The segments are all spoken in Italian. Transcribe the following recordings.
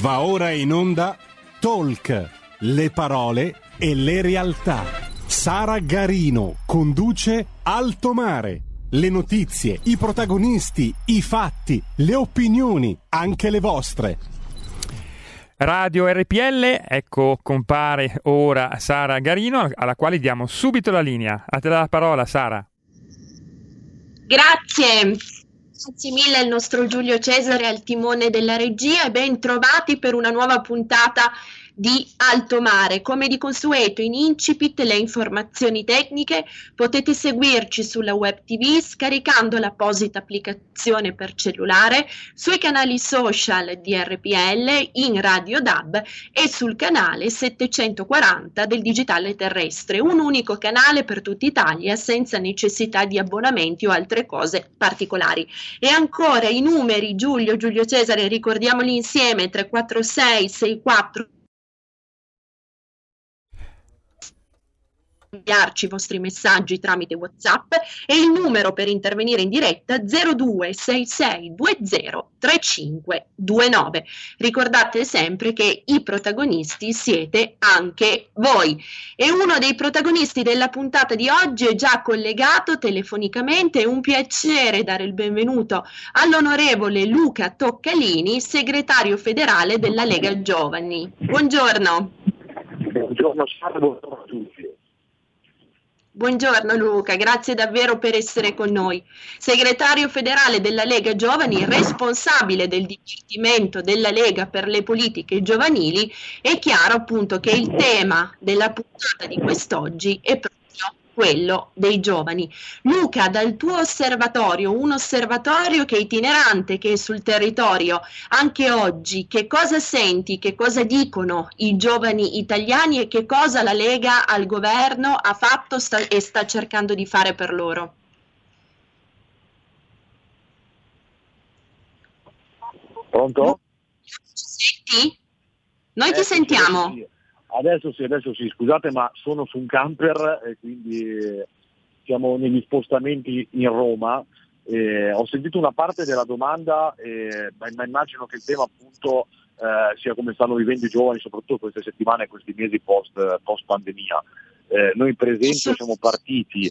Va ora in onda Talk, le parole e le realtà. Sara Garino conduce Alto Mare. Le notizie, i protagonisti, i fatti, le opinioni, anche le vostre. Radio RPL, ecco compare ora Sara Garino, alla quale diamo subito la linea. A te la parola, Sara. Grazie. Grazie mille al nostro Giulio Cesare al timone della regia e ben trovati per una nuova puntata di Alto Mare. Come di consueto in incipit le informazioni tecniche potete seguirci sulla web TV scaricando l'apposita applicazione per cellulare sui canali social di RPL in Radio DAB e sul canale 740 del digitale terrestre, un unico canale per tutta Italia senza necessità di abbonamenti o altre cose particolari. E ancora i numeri Giulio, Giulio Cesare, ricordiamoli insieme 346 64 inviarci i vostri messaggi tramite WhatsApp e il numero per intervenire in diretta 0266203529. Ricordate sempre che i protagonisti siete anche voi. E uno dei protagonisti della puntata di oggi è già collegato telefonicamente. È un piacere dare il benvenuto all'onorevole Luca Toccalini, segretario federale della Lega Giovani. Buongiorno. Buongiorno, salve a tutti. Buongiorno Luca, grazie davvero per essere con noi. Segretario federale della Lega Giovani, responsabile del Dipartimento della Lega per le politiche giovanili, è chiaro appunto che il tema della puntata di quest'oggi è proprio quello dei giovani. Luca, dal tuo osservatorio, un osservatorio che è itinerante, che è sul territorio, anche oggi, che cosa senti, che cosa dicono i giovani italiani e che cosa la Lega al governo ha fatto sta, e sta cercando di fare per loro? Pronto? Senti? Noi eh, ti sentiamo. Sì. Adesso sì, adesso sì, scusate ma sono su un camper e quindi siamo negli spostamenti in Roma. Eh, ho sentito una parte della domanda, eh, ma, immagino che il tema appunto eh, sia come stanno vivendo i giovani, soprattutto queste settimane e questi mesi post, post pandemia. Eh, noi per esempio siamo partiti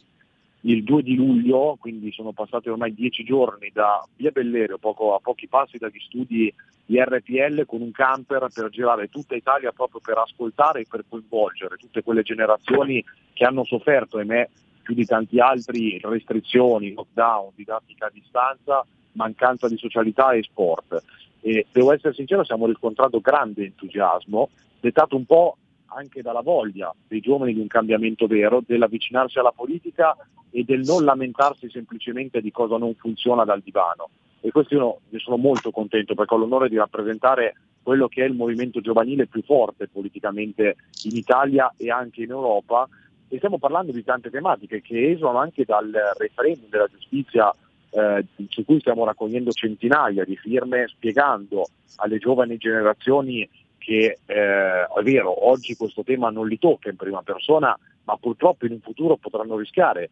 il 2 di luglio, quindi sono passati ormai dieci giorni da Via Bellerio, poco, a pochi passi dagli studi di RPL, con un camper per girare tutta Italia proprio per ascoltare e per coinvolgere tutte quelle generazioni che hanno sofferto, ahimè, più di tanti altri, restrizioni, lockdown, didattica a distanza, mancanza di socialità e sport. E devo essere sincero, stiamo riscontrando grande entusiasmo, dettato un po' anche dalla voglia dei giovani di un cambiamento vero, dell'avvicinarsi alla politica e del non lamentarsi semplicemente di cosa non funziona dal divano. E questo io ne sono molto contento perché ho l'onore di rappresentare quello che è il movimento giovanile più forte politicamente in Italia e anche in Europa e stiamo parlando di tante tematiche che esulano anche dal referendum della giustizia eh, su cui stiamo raccogliendo centinaia di firme spiegando alle giovani generazioni che eh, è vero, oggi questo tema non li tocca in prima persona, ma purtroppo in un futuro potranno rischiare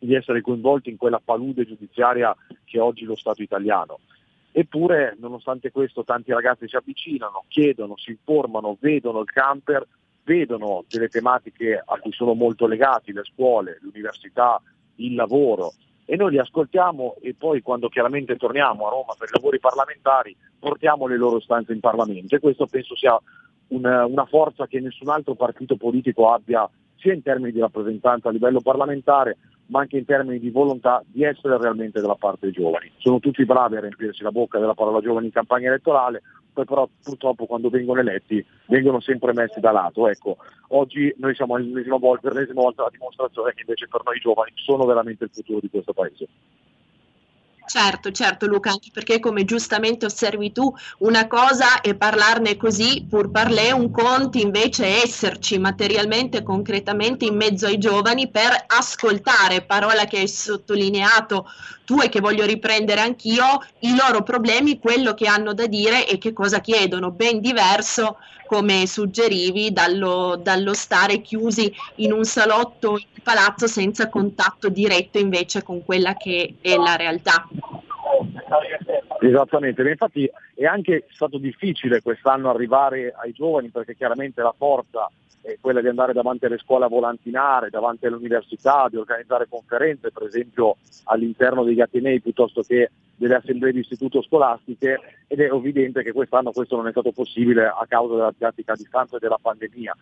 di essere coinvolti in quella palude giudiziaria che è oggi lo Stato italiano. Eppure, nonostante questo, tanti ragazzi si avvicinano, chiedono, si informano, vedono il camper, vedono delle tematiche a cui sono molto legati, le scuole, l'università, il lavoro, e noi li ascoltiamo e poi quando chiaramente torniamo a Roma per i lavori parlamentari portiamo le loro stanze in Parlamento. E questo penso sia una, una forza che nessun altro partito politico abbia sia in termini di rappresentanza a livello parlamentare ma anche in termini di volontà di essere realmente dalla parte dei giovani. Sono tutti bravi a riempirsi la bocca della parola giovani in campagna elettorale, poi però purtroppo quando vengono eletti vengono sempre messi da lato. Ecco, oggi noi siamo all'ennesima volta, per l'ennesima volta la dimostrazione che invece per noi giovani sono veramente il futuro di questo Paese. Certo, certo Luca, anche perché come giustamente osservi tu, una cosa è parlarne così, pur parlè, un conto invece è esserci materialmente, concretamente in mezzo ai giovani per ascoltare, parola che hai sottolineato tu e che voglio riprendere anch'io, i loro problemi, quello che hanno da dire e che cosa chiedono, ben diverso come suggerivi dallo, dallo stare chiusi in un salotto in palazzo senza contatto diretto invece con quella che è la realtà. Esattamente, infatti È anche stato difficile quest'anno arrivare ai giovani perché chiaramente la forza è quella di andare davanti alle scuole a volantinare, davanti alle università, di organizzare conferenze, per esempio all'interno degli Atenei piuttosto che delle assemblee di istituto scolastiche ed è evidente che quest'anno questo non è stato possibile a causa della didattica a distanza e della pandemia.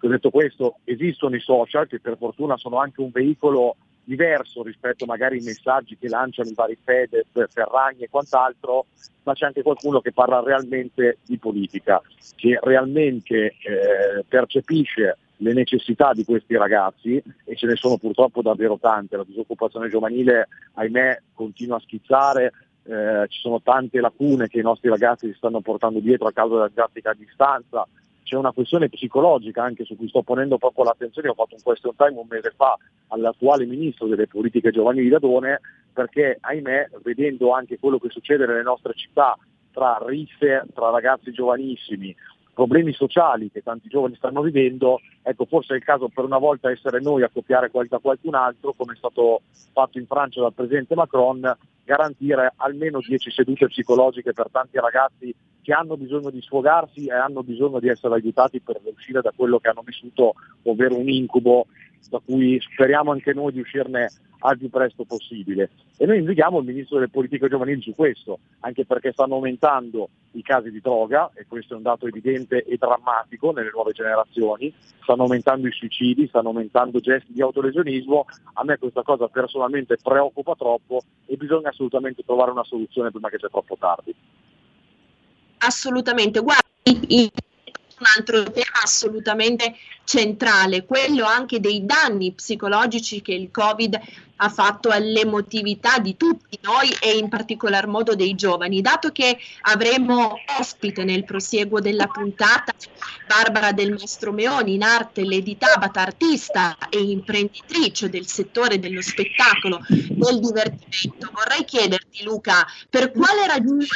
Detto questo, esistono i social che per fortuna sono anche un veicolo diverso rispetto magari ai messaggi che lanciano i vari Fedez, Ferragni e quant'altro, ma c'è anche qualcuno che parla realmente di politica, che realmente eh, percepisce le necessità di questi ragazzi e ce ne sono purtroppo davvero tante, la disoccupazione giovanile ahimè continua a schizzare, eh, ci sono tante lacune che i nostri ragazzi si stanno portando dietro a causa della didattica a distanza, c'è una questione psicologica anche su cui sto ponendo poco l'attenzione, ho fatto un question time un mese fa all'attuale ministro delle politiche giovanili Dadone perché ahimè vedendo anche quello che succede nelle nostre città tra risse, tra ragazzi giovanissimi, problemi sociali che tanti giovani stanno vivendo, ecco forse è il caso per una volta essere noi a copiare da qualcun altro, come è stato fatto in Francia dal Presidente Macron, garantire almeno 10 sedute psicologiche per tanti ragazzi che hanno bisogno di sfogarsi e hanno bisogno di essere aiutati per uscire da quello che hanno vissuto, ovvero un incubo da cui speriamo anche noi di uscirne al più presto possibile. E noi invitiamo il Ministro delle Politiche Giovanili su questo, anche perché stanno aumentando i casi di droga, e questo è un dato evidente e drammatico nelle nuove generazioni, stanno aumentando i suicidi, stanno aumentando gesti di autolesionismo, a me questa cosa personalmente preoccupa troppo e bisogna assolutamente trovare una soluzione prima che sia troppo tardi. Assolutamente, guardi, un altro tema assolutamente centrale, quello anche dei danni psicologici che il Covid ha fatto all'emotività di tutti noi e in particolar modo dei giovani. Dato che avremo ospite nel prosieguo della puntata Barbara del Mastro Meoni, in arte Lady Tabata, artista e imprenditrice del settore dello spettacolo, del divertimento, vorrei chiederti Luca, per quale ragione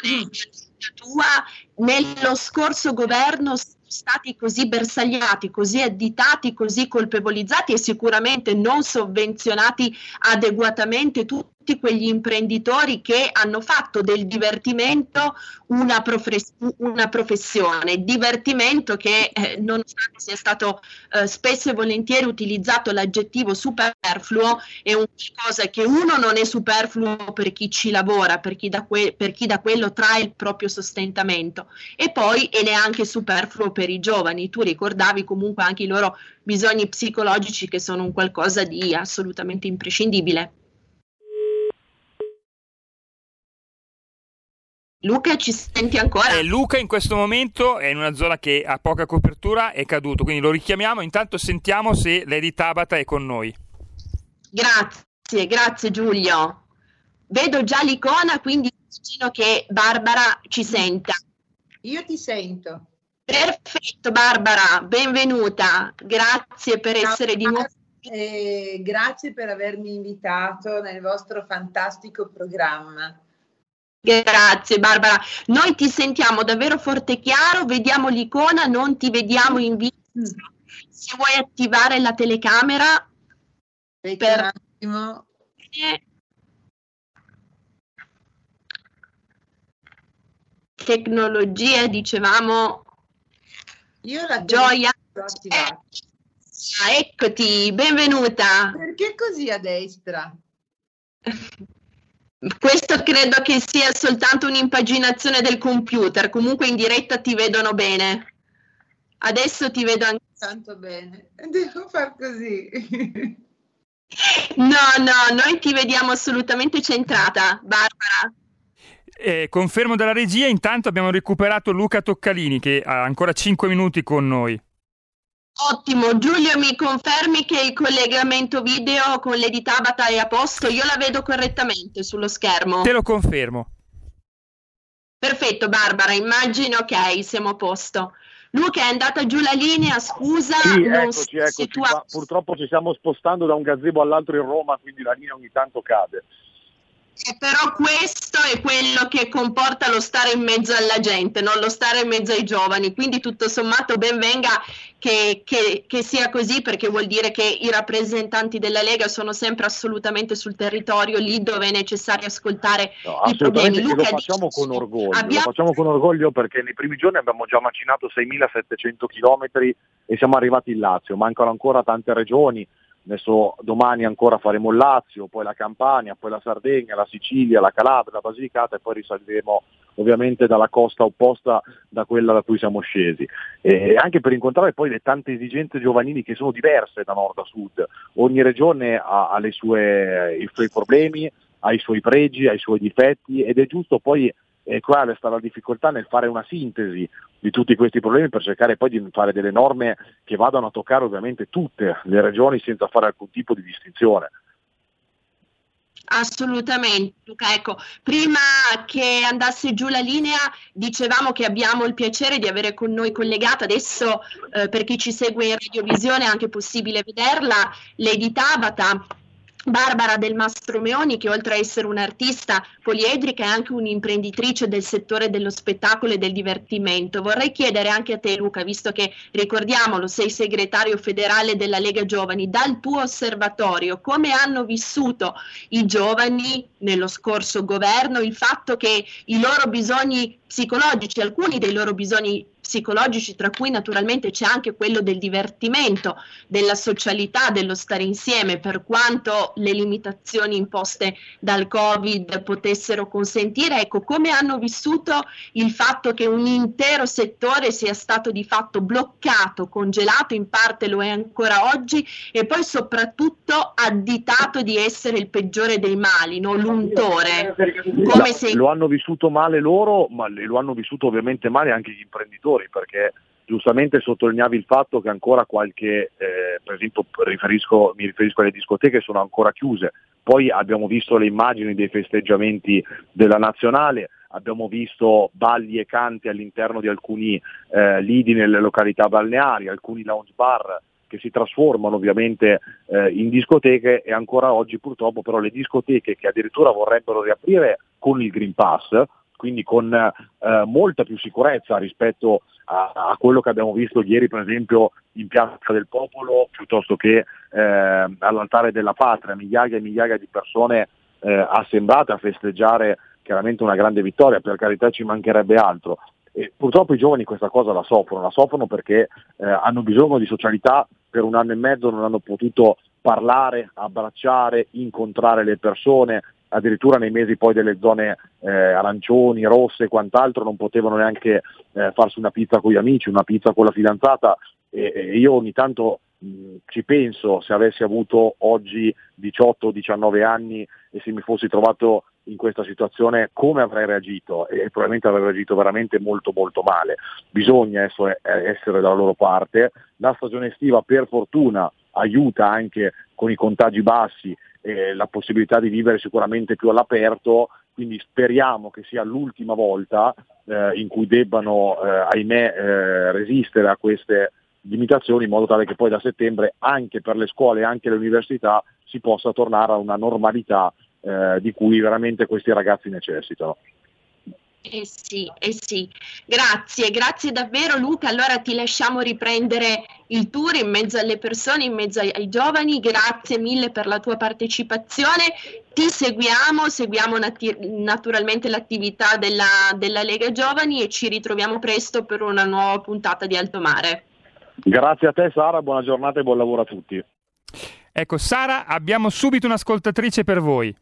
tua nello scorso governo stati così bersagliati, così additati, così colpevolizzati e sicuramente non sovvenzionati adeguatamente tutti tutti quegli imprenditori che hanno fatto del divertimento una, profes- una professione, divertimento che eh, nonostante sia stato eh, spesso e volentieri utilizzato l'aggettivo superfluo, è un qualcosa che uno non è superfluo per chi ci lavora, per chi da, que- per chi da quello trae il proprio sostentamento e poi è neanche superfluo per i giovani. Tu ricordavi comunque anche i loro bisogni psicologici che sono un qualcosa di assolutamente imprescindibile. Luca, ci senti ancora? Eh, Luca in questo momento è in una zona che ha poca copertura, è caduto, quindi lo richiamiamo. Intanto sentiamo se Lady Tabata è con noi. Grazie, grazie Giulio. Vedo già l'icona, quindi immagino che Barbara ci senta. Io ti sento. Perfetto Barbara, benvenuta. Grazie per Ciao, essere di nuovo. Eh, grazie per avermi invitato nel vostro fantastico programma. Grazie Barbara, noi ti sentiamo davvero forte e chiaro, vediamo l'icona, non ti vediamo in video. Se vuoi attivare la telecamera per... un attimo. Tecnologia, dicevamo. Io la gioia. Eh, eccoti, benvenuta. Perché così a destra? Questo credo che sia soltanto un'impaginazione del computer, comunque in diretta ti vedono bene. Adesso ti vedo anche. Tanto bene, devo far così. No, no, noi ti vediamo assolutamente centrata, Barbara. Eh, confermo dalla regia, intanto abbiamo recuperato Luca Toccalini che ha ancora 5 minuti con noi. Ottimo, Giulio mi confermi che il collegamento video con Lady Tabata è a posto? Io la vedo correttamente sullo schermo. Te lo confermo. Perfetto Barbara, immagino ok, siamo a posto. Luca è andata giù la linea, scusa. Sì, eccoci, eccoci. Situa- Purtroppo ci stiamo spostando da un gazebo all'altro in Roma, quindi la linea ogni tanto cade. Eh, però questo è quello che comporta lo stare in mezzo alla gente, non lo stare in mezzo ai giovani. Quindi tutto sommato ben venga che, che, che, sia così perché vuol dire che i rappresentanti della Lega sono sempre assolutamente sul territorio lì dove è necessario ascoltare no, i problemi. Luca, lo facciamo dice, con orgoglio, abbiamo... lo facciamo con orgoglio perché nei primi giorni abbiamo già macinato 6.700 km e siamo arrivati in Lazio, mancano ancora tante regioni, Adesso domani ancora faremo il Lazio, poi la Campania, poi la Sardegna, la Sicilia, la Calabria, la Basilicata e poi risaliremo ovviamente dalla costa opposta da quella da cui siamo scesi. E anche per incontrare poi le tante esigenze giovanili che sono diverse da nord a sud. Ogni regione ha, ha sue, i suoi problemi, ha i suoi pregi, ha i suoi difetti ed è giusto poi e quale sta la difficoltà nel fare una sintesi di tutti questi problemi per cercare poi di fare delle norme che vadano a toccare ovviamente tutte le regioni senza fare alcun tipo di distinzione. Assolutamente, Luca. Ecco, prima che andasse giù la linea dicevamo che abbiamo il piacere di avere con noi collegata, adesso eh, per chi ci segue in radiovisione è anche possibile vederla, Lady Tabata, Barbara del Mastro Meoni, che oltre a essere un'artista poliedrica è anche un'imprenditrice del settore dello spettacolo e del divertimento. Vorrei chiedere anche a te, Luca, visto che ricordiamolo, sei segretario federale della Lega Giovani, dal tuo osservatorio, come hanno vissuto i giovani nello scorso governo il fatto che i loro bisogni psicologici, alcuni dei loro bisogni psicologici, tra cui naturalmente c'è anche quello del divertimento, della socialità, dello stare insieme, per quanto le limitazioni imposte dal Covid potessero consentire. Ecco, come hanno vissuto il fatto che un intero settore sia stato di fatto bloccato, congelato, in parte lo è ancora oggi, e poi soprattutto additato di essere il peggiore dei mali, no? l'untore. Come se... Lo hanno vissuto male loro, ma lo hanno vissuto ovviamente male anche gli imprenditori giocatori perché giustamente sottolineavi il fatto che ancora qualche, eh, per esempio riferisco, mi riferisco alle discoteche, sono ancora chiuse. Poi abbiamo visto le immagini dei festeggiamenti della nazionale, abbiamo visto balli e canti all'interno di alcuni eh, lidi nelle località balneari, alcuni lounge bar che si trasformano ovviamente eh, in discoteche e ancora oggi purtroppo però le discoteche che addirittura vorrebbero riaprire con il Green Pass quindi con eh, molta più sicurezza rispetto a, a, quello che abbiamo visto ieri per esempio in Piazza del Popolo piuttosto che eh, all'altare della patria, migliaia e migliaia di persone eh, assemblate a festeggiare chiaramente una grande vittoria, per carità ci mancherebbe altro. E purtroppo i giovani questa cosa la soffrono, la soffrono perché eh, hanno bisogno di socialità, per un anno e mezzo non hanno potuto parlare, abbracciare, incontrare le persone, addirittura nei mesi poi delle zone eh, arancioni, rosse e quant'altro non potevano neanche eh, farsi una pizza con gli amici, una pizza con la fidanzata. E, e io ogni tanto ci penso se avessi avuto oggi 18-19 anni e se mi fossi trovato in questa situazione come avrei reagito? E probabilmente avrei reagito veramente molto molto male. Bisogna essere, essere dalla loro parte, la stagione estiva per fortuna aiuta anche con i contagi bassi eh, la possibilità di vivere sicuramente più all'aperto, quindi speriamo che sia l'ultima volta eh, in cui debbano, eh, ahimè, eh, resistere a queste limitazioni in modo tale che poi da settembre anche per le scuole e anche le università si possa tornare a una normalità eh, di cui veramente questi ragazzi necessitano. Eh sì, eh sì, grazie, grazie davvero Luca. Allora ti lasciamo riprendere il tour in mezzo alle persone, in mezzo ai, ai giovani. Grazie mille per la tua partecipazione. Ti seguiamo, seguiamo nati- naturalmente l'attività della, della Lega Giovani e ci ritroviamo presto per una nuova puntata di Alto Mare. Grazie a te Sara, buona giornata e buon lavoro a tutti. Ecco Sara, abbiamo subito un'ascoltatrice per voi.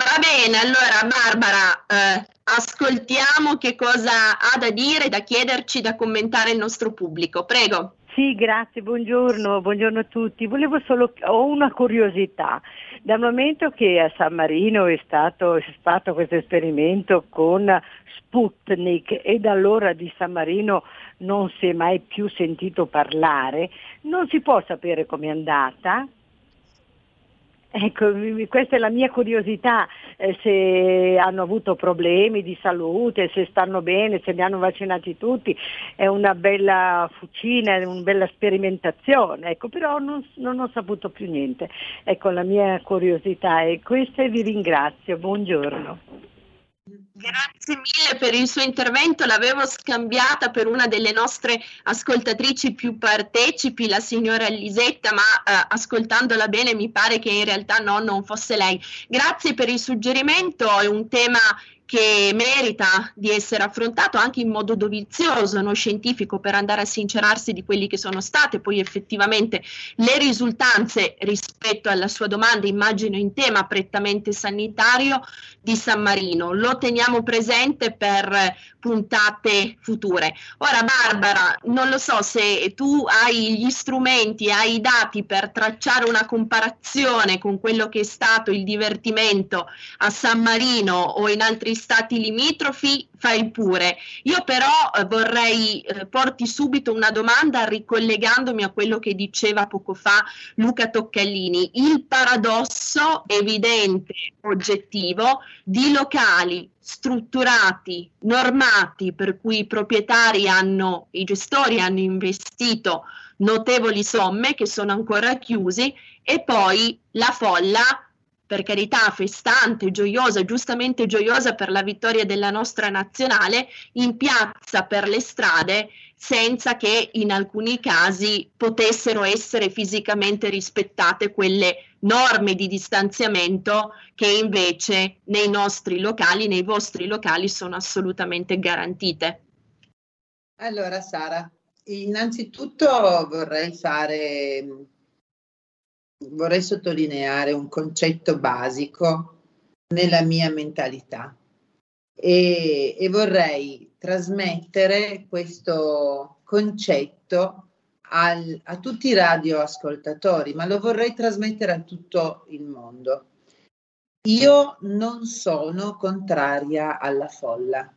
Va bene, allora Barbara, eh, ascoltiamo che cosa ha da dire, da chiederci, da commentare il nostro pubblico. Prego. Sì, grazie, buongiorno, buongiorno a tutti. Volevo solo, ho una curiosità. Dal momento che a San Marino è stato fatto questo esperimento con Sputnik e da allora di San Marino non si è mai più sentito parlare, non si può sapere com'è andata? Ecco, questa è la mia curiosità, eh, se hanno avuto problemi di salute, se stanno bene, se li hanno vaccinati tutti, è una bella fucina, è una bella sperimentazione, ecco, però non, non ho saputo più niente. Ecco, la mia curiosità è questa e vi ringrazio, buongiorno. Grazie mille per il suo intervento, l'avevo scambiata per una delle nostre ascoltatrici più partecipi, la signora Lisetta, ma eh, ascoltandola bene mi pare che in realtà no, non fosse lei. Grazie per il suggerimento, è un tema che merita di essere affrontato anche in modo dovizioso, non scientifico, per andare a sincerarsi di quelli che sono state poi effettivamente le risultanze rispetto alla sua domanda, immagino in tema prettamente sanitario, di San Marino. Lo teniamo presente per puntate future. Ora Barbara, non lo so se tu hai gli strumenti, hai i dati per tracciare una comparazione con quello che è stato il divertimento a San Marino o in altri stati limitrofi, fai pure. Io però eh, vorrei eh, porti subito una domanda ricollegandomi a quello che diceva poco fa Luca Toccallini. Il paradosso evidente, oggettivo, di locali strutturati, normati, per cui i proprietari hanno, i gestori hanno investito notevoli somme che sono ancora chiusi e poi la folla per carità, festante, gioiosa, giustamente gioiosa per la vittoria della nostra nazionale, in piazza per le strade senza che in alcuni casi potessero essere fisicamente rispettate quelle norme di distanziamento che invece nei nostri locali, nei vostri locali sono assolutamente garantite. Allora Sara, innanzitutto vorrei fare vorrei sottolineare un concetto basico nella mia mentalità e, e vorrei trasmettere questo concetto al, a tutti i radioascoltatori, ma lo vorrei trasmettere a tutto il mondo. Io non sono contraria alla folla.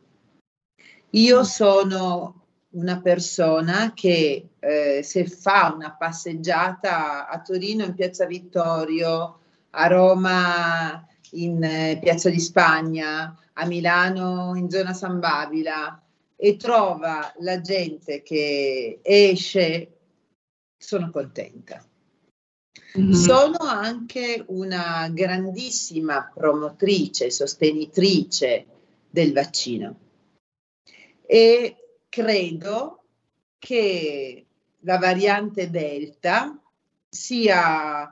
Io sono una persona che eh, se fa una passeggiata a Torino in Piazza Vittorio, a Roma in eh, Piazza di Spagna, a Milano in zona San Babila e trova la gente che esce, sono contenta. Mm-hmm. Sono anche una grandissima promotrice, sostenitrice del vaccino e credo che la variante Delta sia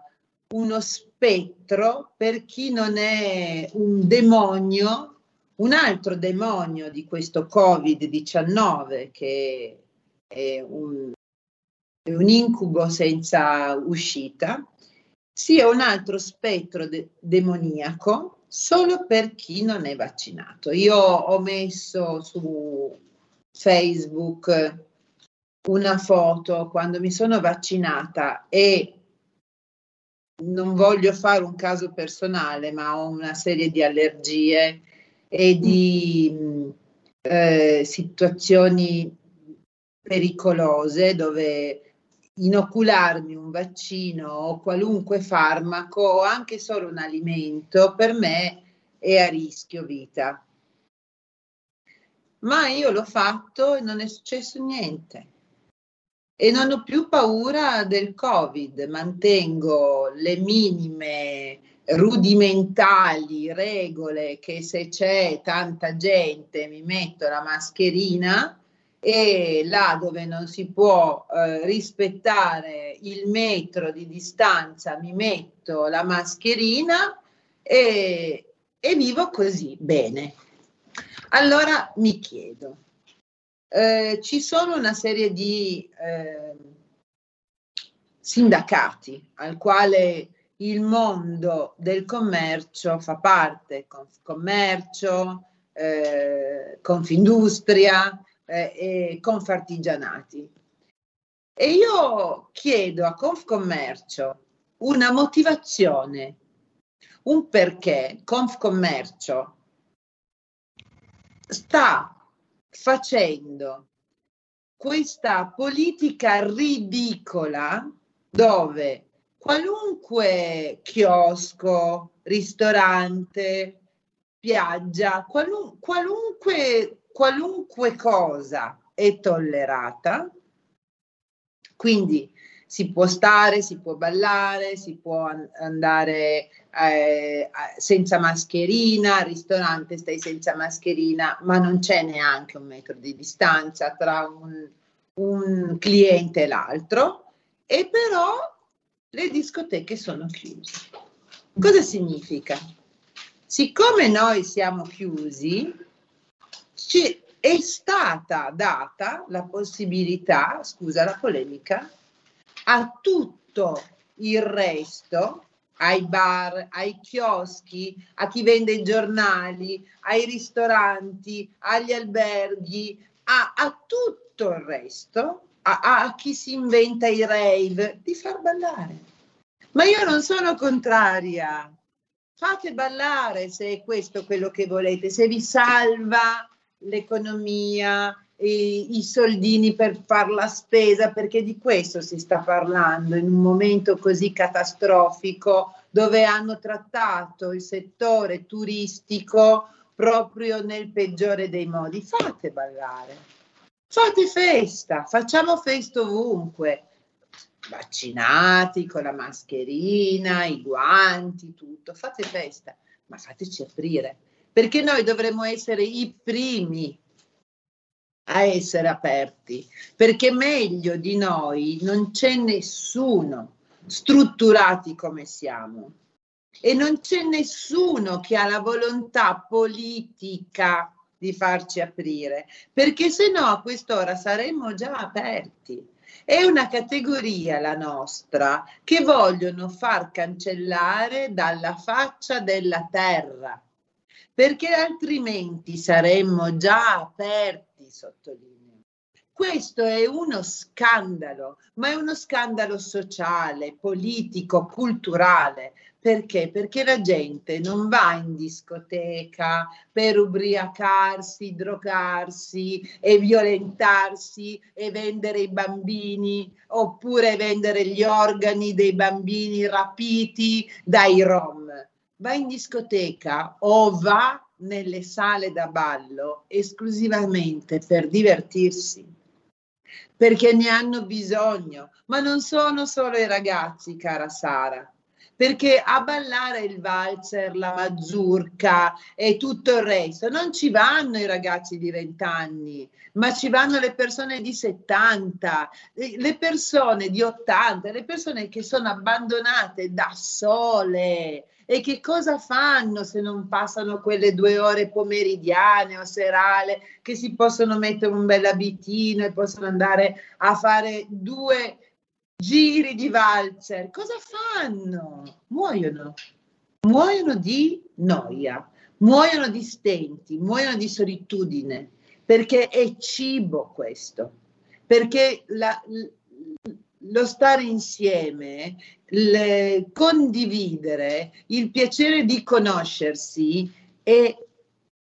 uno spettro per chi non è un demonio, un altro demonio di questo Covid-19 che è un, è un incubo senza uscita, sia un altro spettro de- demoniaco solo per chi non è vaccinato. Io ho messo su Facebook una foto quando mi sono vaccinata e non voglio fare un caso personale, ma ho una serie di allergie e di eh, situazioni pericolose dove inocularmi un vaccino o qualunque farmaco o anche solo un alimento per me è a rischio vita ma io l'ho fatto e non è successo niente. E non ho più paura del Covid, mantengo le minime rudimentali regole che se c'è tanta gente mi metto la mascherina e là dove non si può eh, rispettare il metro di distanza mi metto la mascherina e, e vivo così bene. Allora mi chiedo, eh, ci sono una serie di eh, sindacati al quale il mondo del commercio fa parte, Confcommercio, eh, Confindustria eh, e Confartigianati. E io chiedo a Confcommercio una motivazione, un perché Confcommercio sta facendo questa politica ridicola dove qualunque chiosco, ristorante, spiaggia, qualun- qualunque, qualunque cosa è tollerata. Quindi si può stare, si può ballare, si può andare eh, senza mascherina, al ristorante stai senza mascherina, ma non c'è neanche un metro di distanza tra un, un cliente e l'altro, e però le discoteche sono chiuse. Cosa significa? Siccome noi siamo chiusi, ci è stata data la possibilità, scusa la polemica, a tutto il resto, ai bar, ai chioschi, a chi vende i giornali, ai ristoranti, agli alberghi, a, a tutto il resto, a, a chi si inventa i rave, di far ballare. Ma io non sono contraria. Fate ballare se è questo quello che volete, se vi salva l'economia, i, soldini per fare la spesa, perché di questo si sta parlando in un momento così catastrofico dove hanno trattato il settore turistico proprio nel peggiore dei modi. Fate ballare, fate festa, facciamo festa ovunque, vaccinati con la mascherina, i guanti, tutto, fate festa, ma fateci aprire, perché noi dovremmo essere i primi a essere aperti, perché meglio di noi non c'è nessuno strutturati come siamo e non c'è nessuno che ha la volontà politica di farci aprire, perché se no a quest'ora saremmo già aperti. È una categoria la nostra che vogliono far cancellare dalla faccia della terra, perché altrimenti saremmo già aperti sottolineo. Questo è uno scandalo, ma è uno scandalo sociale, politico, culturale. Perché? Perché la gente non va in discoteca per ubriacarsi, drogarsi e violentarsi e vendere i bambini oppure vendere gli organi dei bambini rapiti dai rom. Va in discoteca o va nelle sale da ballo esclusivamente per divertirsi, perché ne hanno bisogno, ma non sono solo i ragazzi, cara Sara, perché a ballare il valzer, la mazurka e tutto il resto non ci vanno i ragazzi di 20 anni, ma ci vanno le persone di 70, le persone di 80, le persone che sono abbandonate da sole, e che cosa fanno se non passano quelle due ore pomeridiane o serale che si possono mettere un bel abitino e possono andare a fare due giri di valzer? Cosa fanno? Muoiono. Muoiono di noia, muoiono di stenti, muoiono di solitudine, perché è cibo questo, perché la, lo stare insieme, il condividere, il piacere di conoscersi è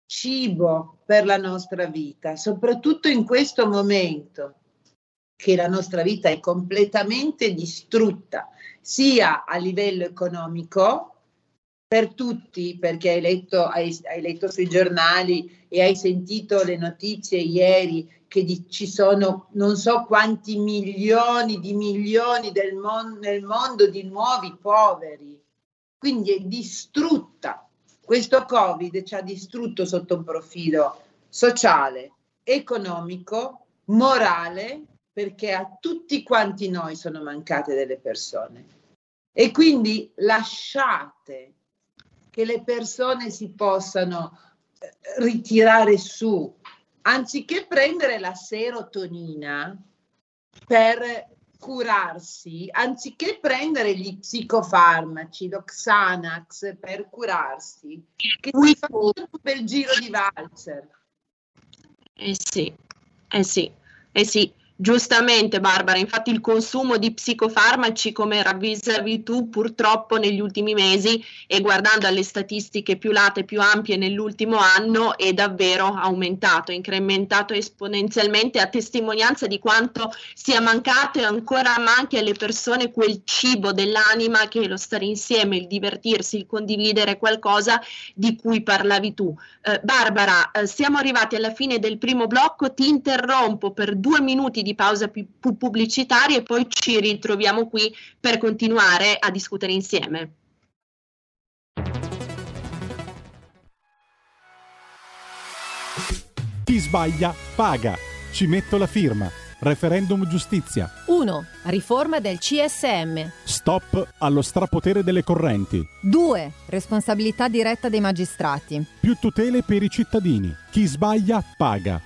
cibo per la nostra vita, soprattutto in questo momento che la nostra vita è completamente distrutta, sia a livello economico, per tutti, perché hai letto, hai, hai letto sui giornali e hai sentito le notizie ieri che di, ci sono non so quanti milioni di milioni mon- nel mondo di nuovi poveri. Quindi è distrutta. Questo Covid ci ha distrutto sotto un profilo sociale, economico, morale, perché a tutti quanti noi sono mancate delle persone. E quindi lasciate che le persone si possano eh, ritirare su anziché prendere la serotonina per curarsi, anziché prendere gli psicofarmaci, lo Xanax per curarsi, che si fa un bel giro di valzer. Eh sì, eh sì, eh sì, Giustamente Barbara, infatti il consumo di psicofarmaci come ravvisavi tu purtroppo negli ultimi mesi e guardando alle statistiche più late, più ampie nell'ultimo anno è davvero aumentato, incrementato esponenzialmente a testimonianza di quanto sia mancato e ancora manchi alle persone quel cibo dell'anima che è lo stare insieme, il divertirsi, il condividere qualcosa di cui parlavi tu. Eh, Barbara, eh, siamo arrivati alla fine del primo blocco, ti interrompo per due minuti di pausa più pubblicitaria e poi ci ritroviamo qui per continuare a discutere insieme. Chi sbaglia paga. Ci metto la firma. Referendum giustizia. 1. Riforma del CSM. Stop allo strapotere delle correnti. 2. Responsabilità diretta dei magistrati. Più tutele per i cittadini. Chi sbaglia paga.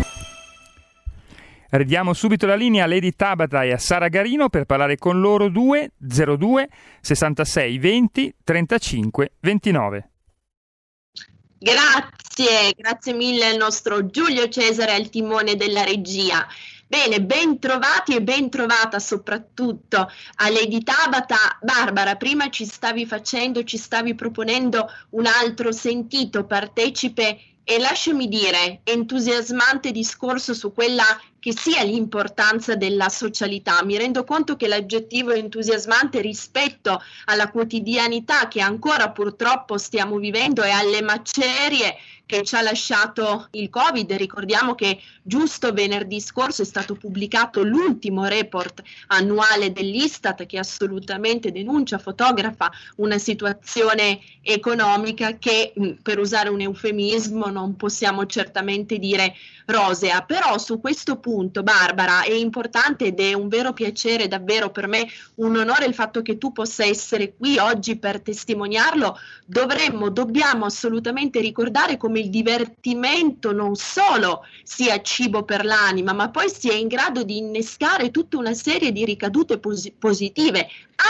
Ridiamo subito la linea a Lady Tabata e a Sara Garino per parlare con loro 2 02 66 20 35 29. Grazie, grazie mille al nostro Giulio Cesare al timone della regia. Bene, ben trovati e ben trovata soprattutto a Lady Tabata. Barbara, prima ci stavi facendo, ci stavi proponendo un altro sentito partecipe e lasciami dire entusiasmante discorso su quella che sia l'importanza della socialità. Mi rendo conto che l'aggettivo entusiasmante rispetto alla quotidianità che ancora purtroppo stiamo vivendo e alle macerie che ci ha lasciato il Covid. Ricordiamo che giusto venerdì scorso è stato pubblicato l'ultimo report annuale dell'Istat che assolutamente denuncia, fotografa una situazione economica che, per usare un eufemismo, non possiamo certamente dire rosea. Però su questo punto, Barbara, è importante ed è un vero piacere, davvero per me un onore il fatto che tu possa essere qui oggi per testimoniarlo. Dovremmo, dobbiamo assolutamente ricordare come il divertimento non solo sia cibo per l'anima, ma poi sia in grado di innescare tutta una serie di ricadute pos- positive,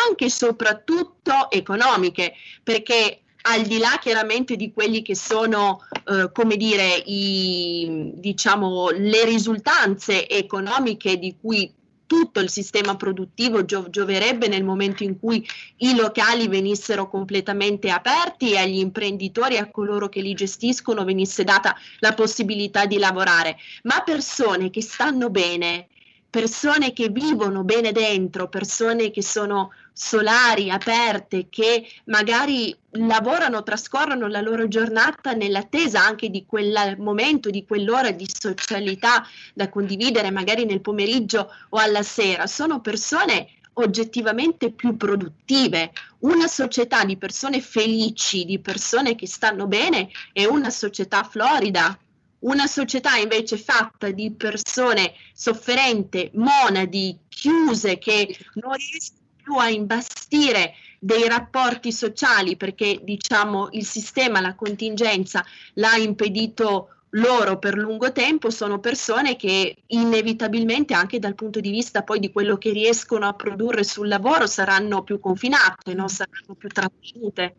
anche e soprattutto economiche, perché al di là chiaramente di quelli che sono, eh, come dire, i, diciamo, le risultanze economiche di cui tutto il sistema produttivo gio- gioverebbe nel momento in cui i locali venissero completamente aperti e agli imprenditori a coloro che li gestiscono venisse data la possibilità di lavorare, ma persone che stanno bene, persone che vivono bene dentro, persone che sono solari, aperte, che magari lavorano, trascorrono la loro giornata nell'attesa anche di quel momento, di quell'ora di socialità da condividere magari nel pomeriggio o alla sera. Sono persone oggettivamente più produttive. Una società di persone felici, di persone che stanno bene, è una società florida. Una società invece fatta di persone sofferenti, monadi, chiuse, che non riescono più a imbastire dei rapporti sociali perché diciamo il sistema, la contingenza l'ha impedito loro per lungo tempo sono persone che inevitabilmente anche dal punto di vista poi di quello che riescono a produrre sul lavoro saranno più confinate, no? saranno più trattenute.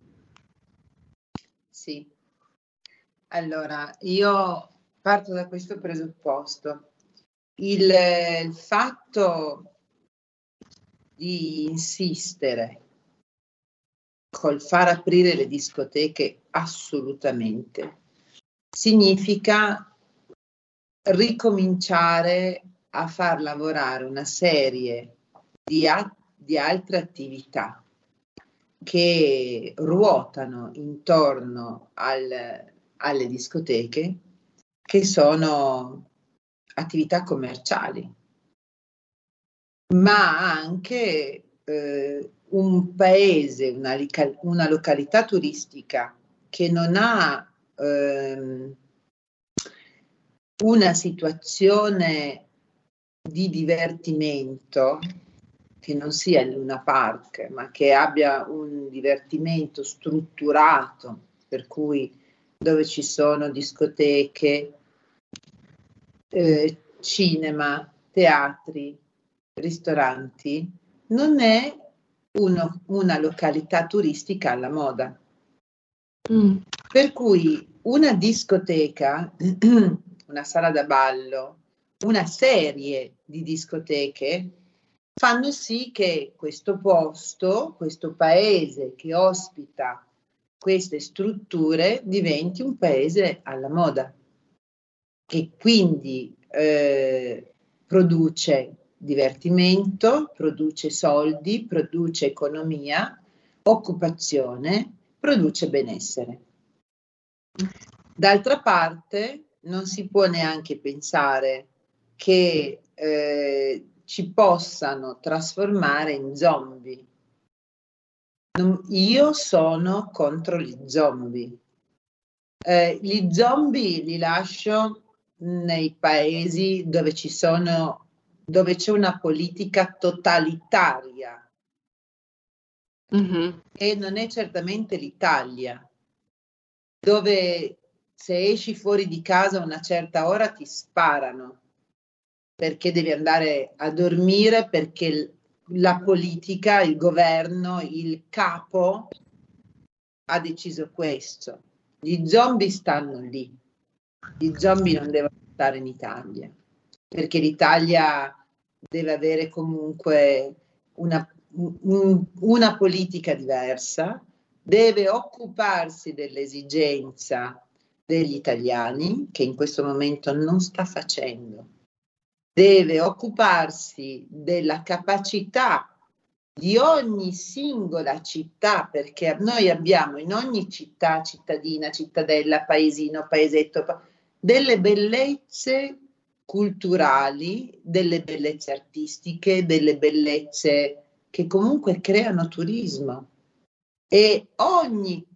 Sì, allora io parto da questo presupposto. Il, il fatto di insistere col far aprire le discoteche assolutamente. Significa ricominciare a far lavorare una serie di, a- di altre attività che ruotano intorno al, alle discoteche, che sono attività commerciali, ma anche eh, un paese, una, una, località turistica che non ha ehm, una situazione di divertimento che non sia il Luna Park, ma che abbia un divertimento strutturato, per cui dove ci sono discoteche, eh, cinema, teatri, ristoranti, non è uno, una località turistica alla moda. Mm. Per cui una discoteca, una sala da ballo, una serie di discoteche fanno sì che questo posto, questo paese che ospita queste strutture diventi un paese alla moda, che quindi eh, produce divertimento, produce soldi, produce economia, occupazione, produce benessere. D'altra parte, non si può neanche pensare che eh, ci possano trasformare in zombie. Non, io sono contro gli zombie. Eh, gli zombie li lascio nei paesi dove ci sono dove c'è una politica totalitaria mm-hmm. e non è certamente l'Italia, dove se esci fuori di casa a una certa ora ti sparano perché devi andare a dormire perché la politica, il governo, il capo ha deciso questo. Gli zombie stanno lì, gli zombie non devono stare in Italia perché l'Italia deve avere comunque una, un, una politica diversa, deve occuparsi dell'esigenza degli italiani, che in questo momento non sta facendo, deve occuparsi della capacità di ogni singola città, perché noi abbiamo in ogni città, cittadina, cittadella, paesino, paesetto, delle bellezze culturali, delle bellezze artistiche, delle bellezze che comunque creano turismo. E ogni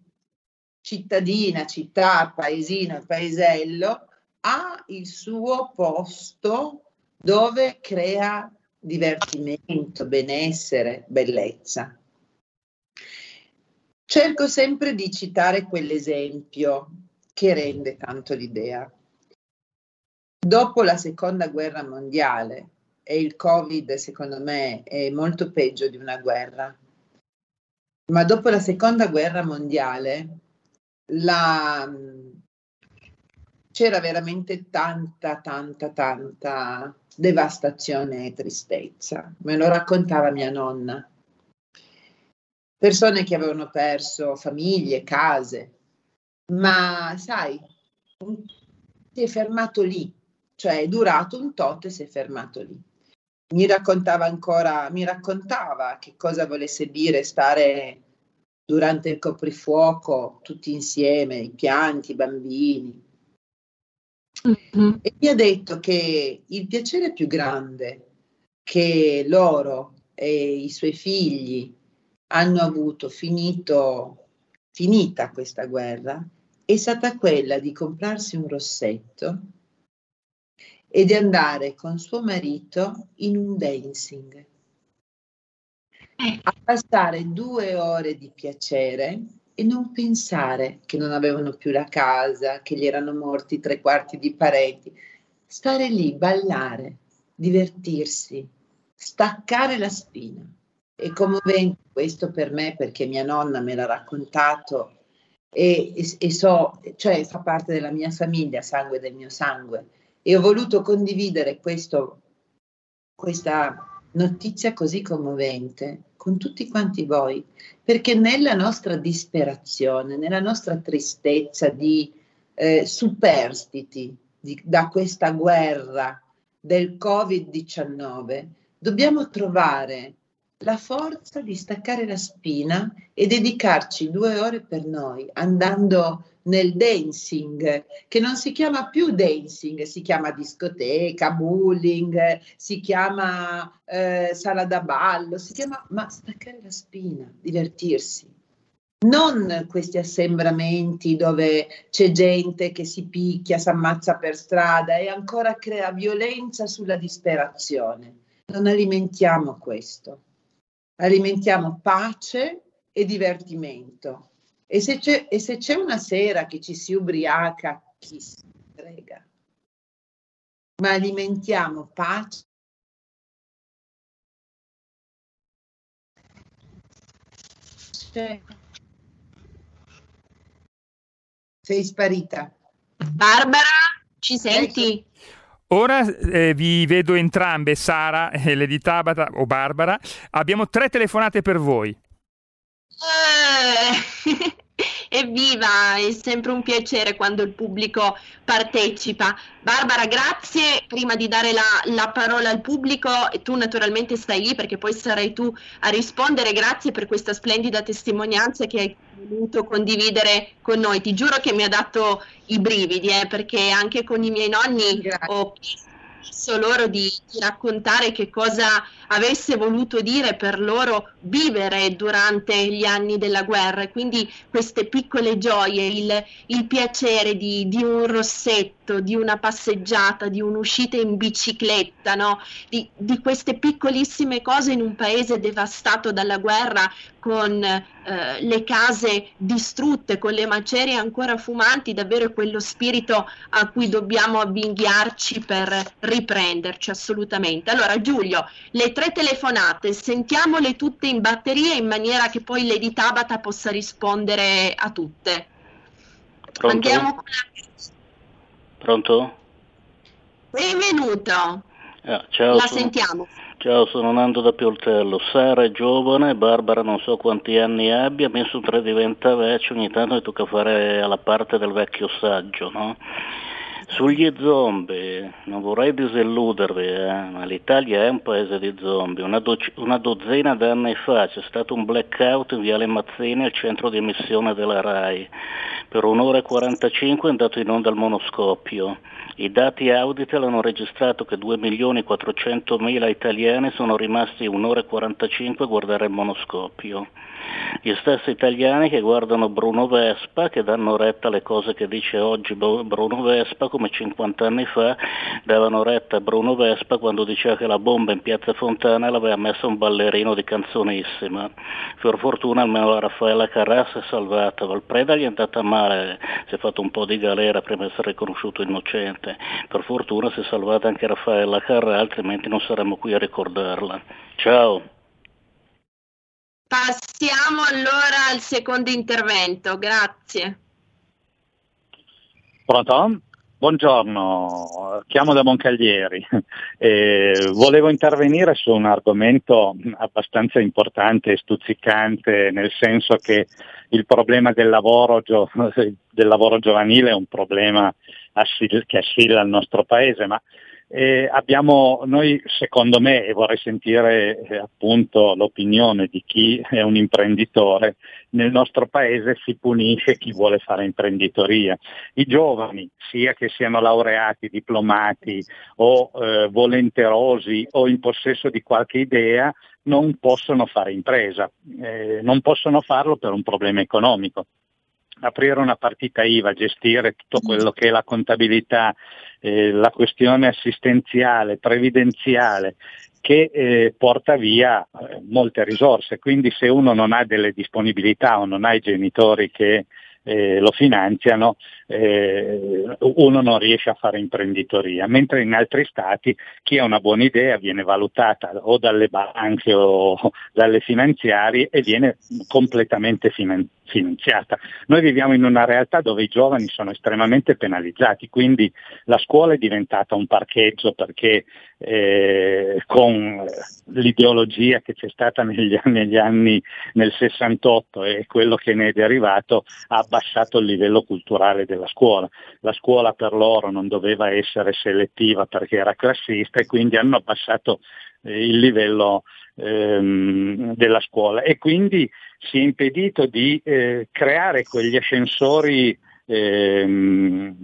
cittadina, città, paesino, paesello ha il suo posto dove crea divertimento, benessere, bellezza. Cerco sempre di citare quell'esempio che rende tanto l'idea dopo la seconda guerra mondiale, e il Covid secondo me è molto peggio di una guerra, ma dopo la seconda guerra mondiale la, c'era veramente tanta, tanta, tanta devastazione e tristezza. Me lo raccontava mia nonna. Persone che avevano perso famiglie, case, ma sai, si è fermato lì cioè è durato un tot e si è fermato lì. Mi raccontava ancora, mi raccontava che cosa volesse dire stare durante il coprifuoco tutti insieme, i pianti, i bambini. Mm-hmm. E mi ha detto che il piacere più grande che loro e i suoi figli hanno avuto finito, finita questa guerra è stata quella di comprarsi un rossetto e di andare con suo marito in un dancing a passare due ore di piacere e non pensare che non avevano più la casa, che gli erano morti tre quarti di parenti. Stare lì, ballare, divertirsi, staccare la spina. È commovente questo per me perché mia nonna me l'ha raccontato e, e, e so, cioè fa parte della mia famiglia, sangue del mio sangue. E ho voluto condividere questo, questa notizia così commovente con tutti quanti voi, perché nella nostra disperazione, nella nostra tristezza di eh, superstiti di, da questa guerra del Covid-19, dobbiamo trovare la forza di staccare la spina e dedicarci due ore per noi, andando nel dancing, che non si chiama più dancing, si chiama discoteca, bowling, si chiama eh, sala da ballo, si chiama, ma staccare la spina, divertirsi. Non questi assembramenti dove c'è gente che si picchia, si ammazza per strada e ancora crea violenza sulla disperazione. Non alimentiamo questo alimentiamo pace e divertimento. E se, c'è, e se c'è una sera che ci si ubriaca, chi si frega? Ma alimentiamo pace. Sei sparita. Barbara, ci senti? Ecco. Ora eh, vi vedo entrambe, Sara, eh, Lady Tabata o Barbara. Abbiamo tre telefonate per voi. Eh, evviva, è sempre un piacere quando il pubblico partecipa. Barbara, grazie. Prima di dare la, la parola al pubblico, e tu naturalmente stai lì perché poi sarai tu a rispondere. Grazie per questa splendida testimonianza che hai voluto condividere con noi. Ti giuro che mi ha dato i brividi, eh, perché anche con i miei nonni Grazie. ho chiesto loro di, di, raccontare che cosa avesse voluto dire per loro vivere durante gli anni della guerra. Quindi queste piccole gioie, il, il piacere di, di, un rossetto, di una passeggiata, di un'uscita in bicicletta, no? di, di queste piccolissime cose in un paese devastato dalla guerra con eh, le case distrutte, con le macerie ancora fumanti, davvero quello spirito a cui dobbiamo avvinghiarci per riprenderci assolutamente. Allora Giulio, le tre telefonate, sentiamole tutte in batteria in maniera che poi Lady Tabata possa rispondere a tutte. Pronto? Andiamo con la... Pronto? Benvenuto. Ah, ciao, la sono... sentiamo. Ciao, sono Nando da Pioltello. Sara è giovane, Barbara non so quanti anni abbia, messo tre diventa vecchio, ogni tanto mi tocca fare alla parte del vecchio saggio, no? Sugli zombie, non vorrei disilludervi, eh, ma l'Italia è un paese di zombie. Una, do- una dozzina d'anni fa c'è stato un blackout in Viale Mazzini al centro di emissione della RAI. Per un'ora e 45 è andato in onda il monoscopio. I dati Auditel hanno registrato che 2.400.000 italiani sono rimasti un'ora e 45 a guardare il monoscopio gli stessi italiani che guardano Bruno Vespa, che danno retta alle cose che dice oggi Bruno Vespa, come 50 anni fa davano retta a Bruno Vespa quando diceva che la bomba in piazza Fontana l'aveva messa un ballerino di canzonissima. Per fortuna almeno la Raffaella Carrà si è salvata, Valpreda gli è andata male, si è fatto un po' di galera prima di essere riconosciuto innocente. Per fortuna si è salvata anche Raffaella Carrà, altrimenti non saremmo qui a ricordarla. Ciao! Passiamo allora al secondo intervento, grazie. Pronto? Buongiorno, chiamo da Moncaglieri. Eh, volevo intervenire su un argomento abbastanza importante e stuzzicante, nel senso che il problema del lavoro, gio- del lavoro giovanile è un problema assil- che assilla il nostro paese, ma eh, abbiamo noi, secondo me, e vorrei sentire eh, appunto l'opinione di chi è un imprenditore, nel nostro paese si punisce chi vuole fare imprenditoria. I giovani, sia che siano laureati, diplomati o eh, volenterosi o in possesso di qualche idea, non possono fare impresa, eh, non possono farlo per un problema economico. Aprire una partita IVA, gestire tutto quello che è la contabilità, eh, la questione assistenziale, previdenziale, che eh, porta via eh, molte risorse. Quindi se uno non ha delle disponibilità o non ha i genitori che eh, lo finanziano, eh, uno non riesce a fare imprenditoria, mentre in altri stati chi ha una buona idea viene valutata o dalle banche o dalle finanziarie e viene completamente finanziata. Noi viviamo in una realtà dove i giovani sono estremamente penalizzati, quindi la scuola è diventata un parcheggio perché eh, con l'ideologia che c'è stata negli, negli, anni nel 68 e quello che ne è derivato ha abbassato il livello culturale della scuola. La scuola per loro non doveva essere selettiva perché era classista e quindi hanno abbassato eh, il livello ehm, della scuola e quindi si è impedito di eh, creare quegli ascensori ehm,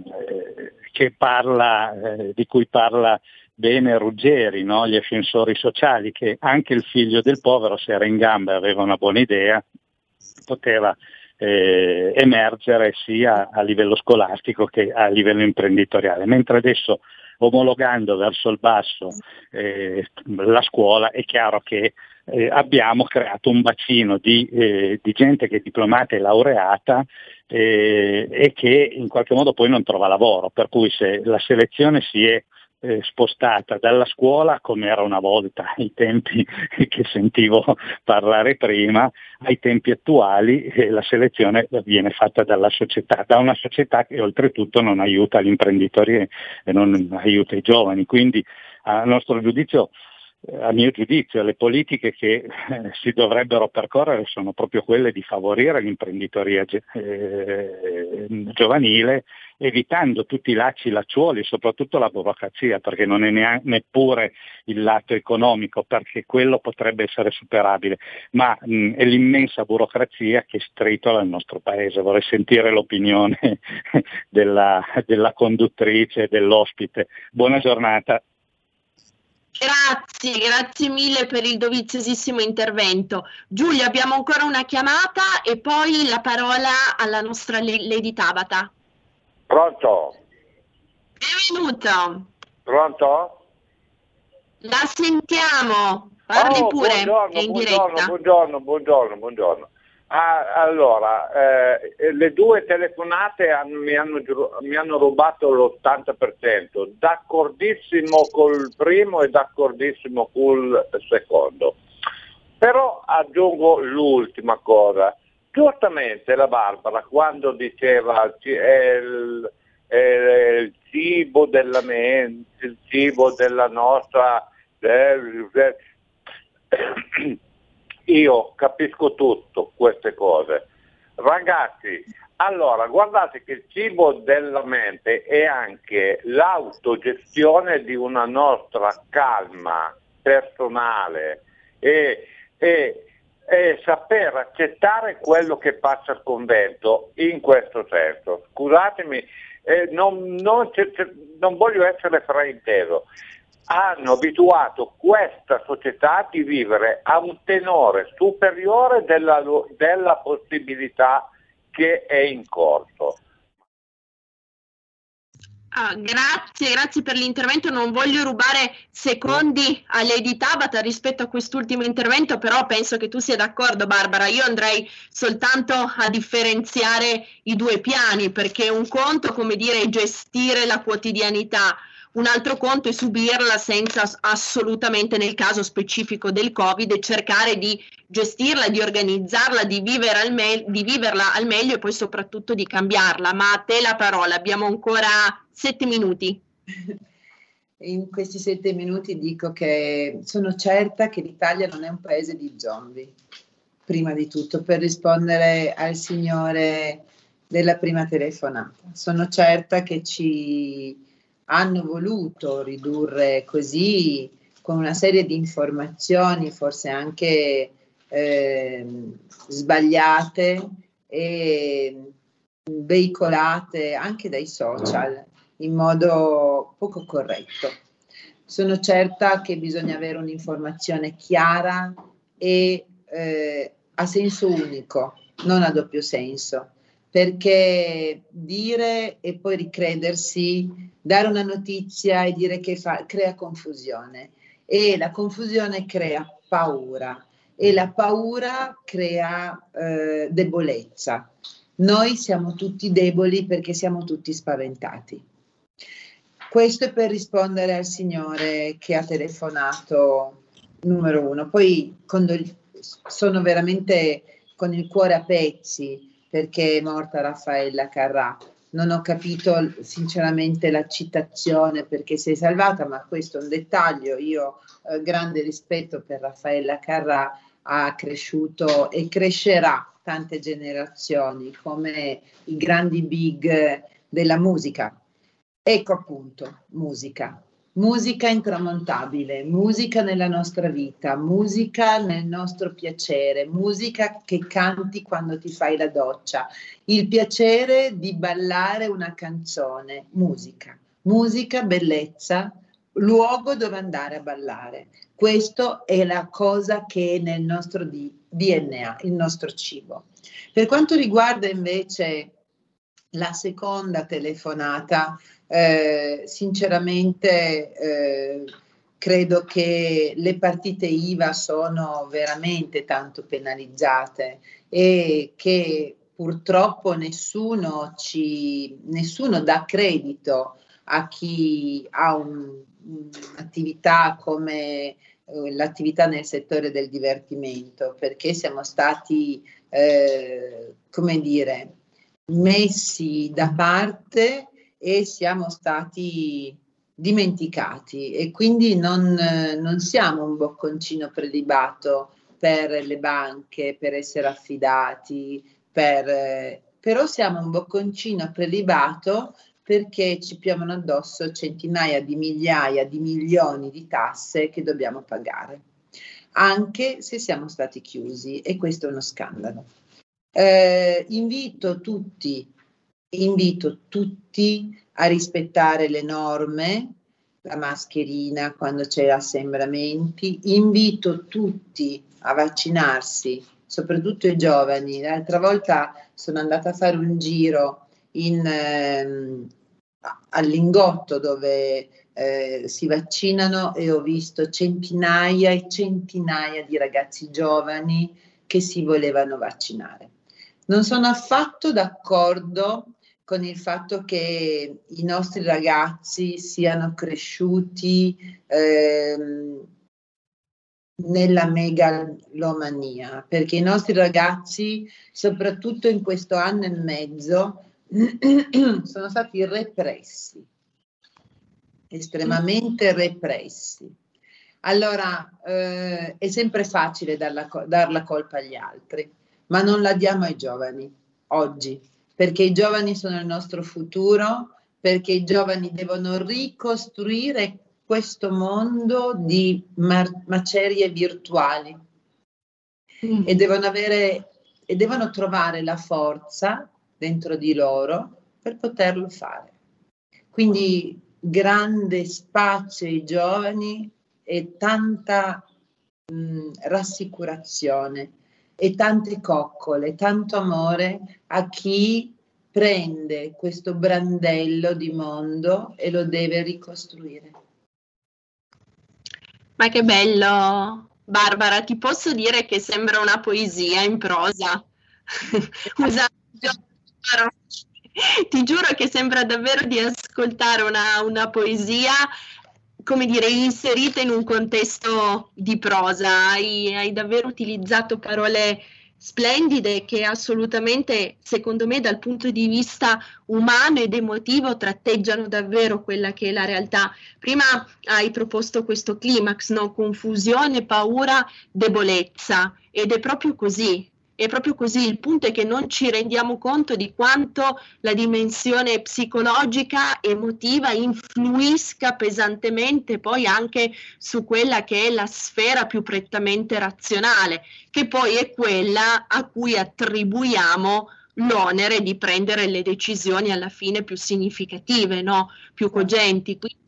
eh, parla, eh, di cui parla bene Ruggeri, no? gli ascensori sociali, che anche il figlio del povero, se era in gamba e aveva una buona idea, poteva eh, emergere sia a livello scolastico che a livello imprenditoriale, mentre adesso omologando verso il basso eh, la scuola è chiaro che eh, abbiamo creato un bacino di, eh, di, gente che è diplomata e laureata eh, e che in qualche modo poi non trova lavoro, per cui se la selezione si è eh, spostata dalla scuola come era una volta, ai tempi che sentivo parlare prima, ai tempi attuali eh, la selezione viene fatta dalla società, da una società che oltretutto non aiuta l'imprenditoria e non aiuta i giovani. Quindi a nostro giudizio a mio giudizio le politiche che eh, si dovrebbero percorrere sono proprio quelle di favorire l'imprenditoria eh, giovanile evitando tutti i lacci, lacciuoli, soprattutto la burocrazia, perché non è neanche, neppure il lato economico, perché quello potrebbe essere superabile, ma mh, è l'immensa burocrazia che stritola il nostro paese. Vorrei sentire l'opinione della, della conduttrice, dell'ospite. Buona giornata. Grazie, grazie mille per il doviziosissimo intervento. Giulio, abbiamo ancora una chiamata e poi la parola alla nostra Lady Tabata. Pronto? Benvenuto. Pronto? La sentiamo. Parli oh, pure buongiorno, in buongiorno, diretta. Buongiorno, buongiorno, buongiorno. Ah, allora, eh, le due telefonate hanno, mi, hanno, mi, hanno, rubato l'80%, d'accordissimo col primo e d'accordissimo col secondo. Però aggiungo l'ultima cosa. Giustamente la Barbara quando diceva è il, è il cibo della mente, il cibo della nostra... Eh, eh, io capisco tutto queste cose. Ragazzi, allora guardate che il cibo della mente è anche l'autogestione di una nostra calma personale e, e, e saper accettare quello che passa al convento in questo senso. Scusatemi, eh, non, non, non voglio essere frainteso hanno abituato questa società di vivere a un tenore superiore della, della possibilità che è in corso. Ah, grazie, grazie per l'intervento. Non voglio rubare secondi a Lady Tabata rispetto a quest'ultimo intervento, però penso che tu sia d'accordo, Barbara. Io andrei soltanto a differenziare i due piani, perché un conto, come dire, è gestire la quotidianità un altro conto è subirla senza assolutamente nel caso specifico del Covid e cercare di gestirla, di organizzarla, di, al me- di viverla al meglio e poi soprattutto di cambiarla. Ma a te la parola, abbiamo ancora sette minuti. In questi sette minuti dico che sono certa che l'Italia non è un paese di zombie, prima di tutto, per rispondere al signore della prima telefonata. Sono certa che ci hanno voluto ridurre così con una serie di informazioni, forse anche eh, sbagliate e veicolate anche dai social in modo poco corretto. Sono certa che bisogna avere un'informazione chiara è eh, a senso unico, non a doppio senso, perché dire e poi ricredersi, dare una notizia e dire che fa, crea confusione e la confusione crea paura e la paura crea eh, debolezza. Noi siamo tutti deboli perché siamo tutti spaventati. Questo è per rispondere al signore che ha telefonato numero uno. Poi condol- sono veramente con il cuore a pezzi perché è morta Raffaella Carrà. Non ho capito sinceramente la citazione perché sei salvata, ma questo è un dettaglio. Io eh, grande rispetto per Raffaella Carrà, ha cresciuto e crescerà tante generazioni come i grandi big della musica. Ecco appunto, musica. Musica intramontabile, musica nella nostra vita, musica nel nostro piacere, musica che canti quando ti fai la doccia, il piacere di ballare una canzone, musica, musica, bellezza, luogo dove andare a ballare. Questa è la cosa che è nel nostro DNA, il nostro cibo. Per quanto riguarda invece la seconda telefonata, eh, sinceramente eh, credo che le partite IVA sono veramente tanto penalizzate e che purtroppo nessuno, ci, nessuno dà credito a chi ha un, un'attività come eh, l'attività nel settore del divertimento, perché siamo stati, eh, come dire, messi da parte e siamo stati dimenticati e quindi non, non siamo un bocconcino prelibato per le banche, per essere affidati, per, però siamo un bocconcino prelibato perché ci piovono addosso centinaia di migliaia di milioni di tasse che dobbiamo pagare, anche se siamo stati chiusi e questo è uno scandalo. Eh, invito tutti, invito tutti a rispettare le norme, la mascherina quando c'è assembramenti, invito tutti a vaccinarsi, soprattutto i giovani. L'altra volta sono andata a fare un giro in, ehm, all'Ingotto dove eh, si vaccinano e ho visto centinaia e centinaia di ragazzi giovani che si volevano vaccinare. Non sono affatto d'accordo con il fatto che i nostri ragazzi siano cresciuti ehm, nella megalomania, perché i nostri ragazzi, soprattutto in questo anno e mezzo, sono stati repressi, estremamente repressi. Allora eh, è sempre facile dar la, dar la colpa agli altri ma non la diamo ai giovani oggi, perché i giovani sono il nostro futuro, perché i giovani devono ricostruire questo mondo di mar- macerie virtuali mm. e, devono avere, e devono trovare la forza dentro di loro per poterlo fare. Quindi grande spazio ai giovani e tanta mh, mm, rassicurazione e tante coccole, tanto amore a chi prende questo brandello di mondo e lo deve ricostruire. Ma che bello, Barbara, ti posso dire che sembra una poesia in prosa. Usando ti giuro che sembra davvero di ascoltare una, una poesia come dire, inserita in un contesto di prosa. Hai, hai, davvero utilizzato parole splendide che assolutamente, secondo me, dal punto di vista umano ed emotivo, tratteggiano davvero quella che è la realtà. Prima hai proposto questo climax, no? confusione, paura, debolezza, ed è proprio così. È proprio così, il punto è che non ci rendiamo conto di quanto la dimensione psicologica, emotiva, influisca pesantemente poi anche su quella che è la sfera più prettamente razionale, che poi è quella a cui attribuiamo l'onere di prendere le decisioni alla fine più significative, no? più cogenti. Quindi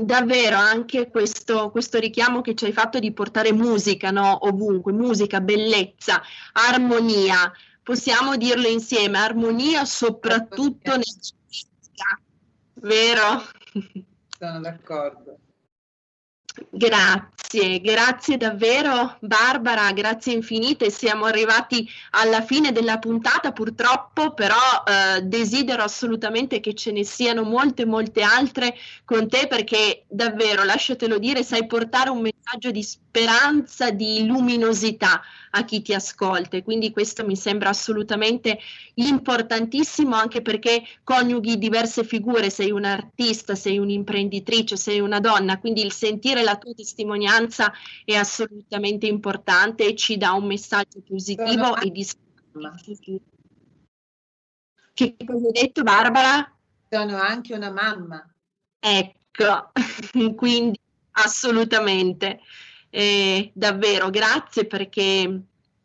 davvero anche questo, questo, richiamo che ci hai fatto di portare musica no? ovunque, musica, bellezza, armonia, possiamo dirlo insieme, armonia soprattutto nella musica, vero? Sono d'accordo. Grazie, grazie davvero Barbara, grazie infinite. Siamo arrivati alla fine della puntata purtroppo, però eh, desidero assolutamente che ce ne siano molte, molte altre con te perché davvero, lasciatelo dire, sai portare un messaggio di speranza, di luminosità a chi ti ascolta e quindi questo mi sembra assolutamente importantissimo anche perché coniughi diverse figure, sei un artista, sei un'imprenditrice, sei una donna, quindi il sentire la tua testimonianza è assolutamente importante e ci dà un messaggio positivo e di che cosa hai detto Barbara? Sono anche una mamma. Ecco, quindi assolutamente. Eh, davvero, grazie perché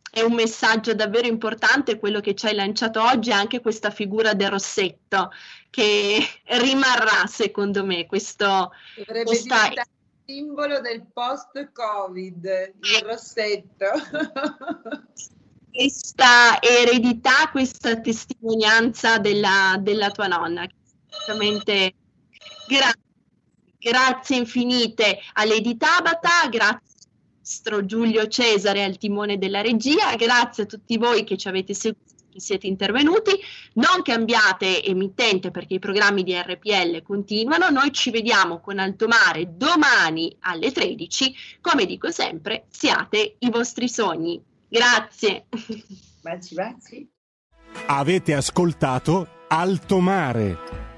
è un messaggio davvero importante quello che ci hai lanciato oggi, anche questa figura del rossetto che rimarrà secondo me questo Dovrebbe questa... simbolo del post-Covid, il rossetto. questa eredità, questa testimonianza della, della tua nonna. Veramente grazie, grazie infinite a Lady Tabata, grazie maestro Giulio Cesare al timone della regia. Grazie a tutti voi che ci avete seguito che siete intervenuti. Non cambiate emittente perché i programmi di RPL continuano. Noi ci vediamo con Altomare domani alle 13. Come dico sempre, siate i vostri sogni. Grazie. Baci, baci. Avete ascoltato Altomare.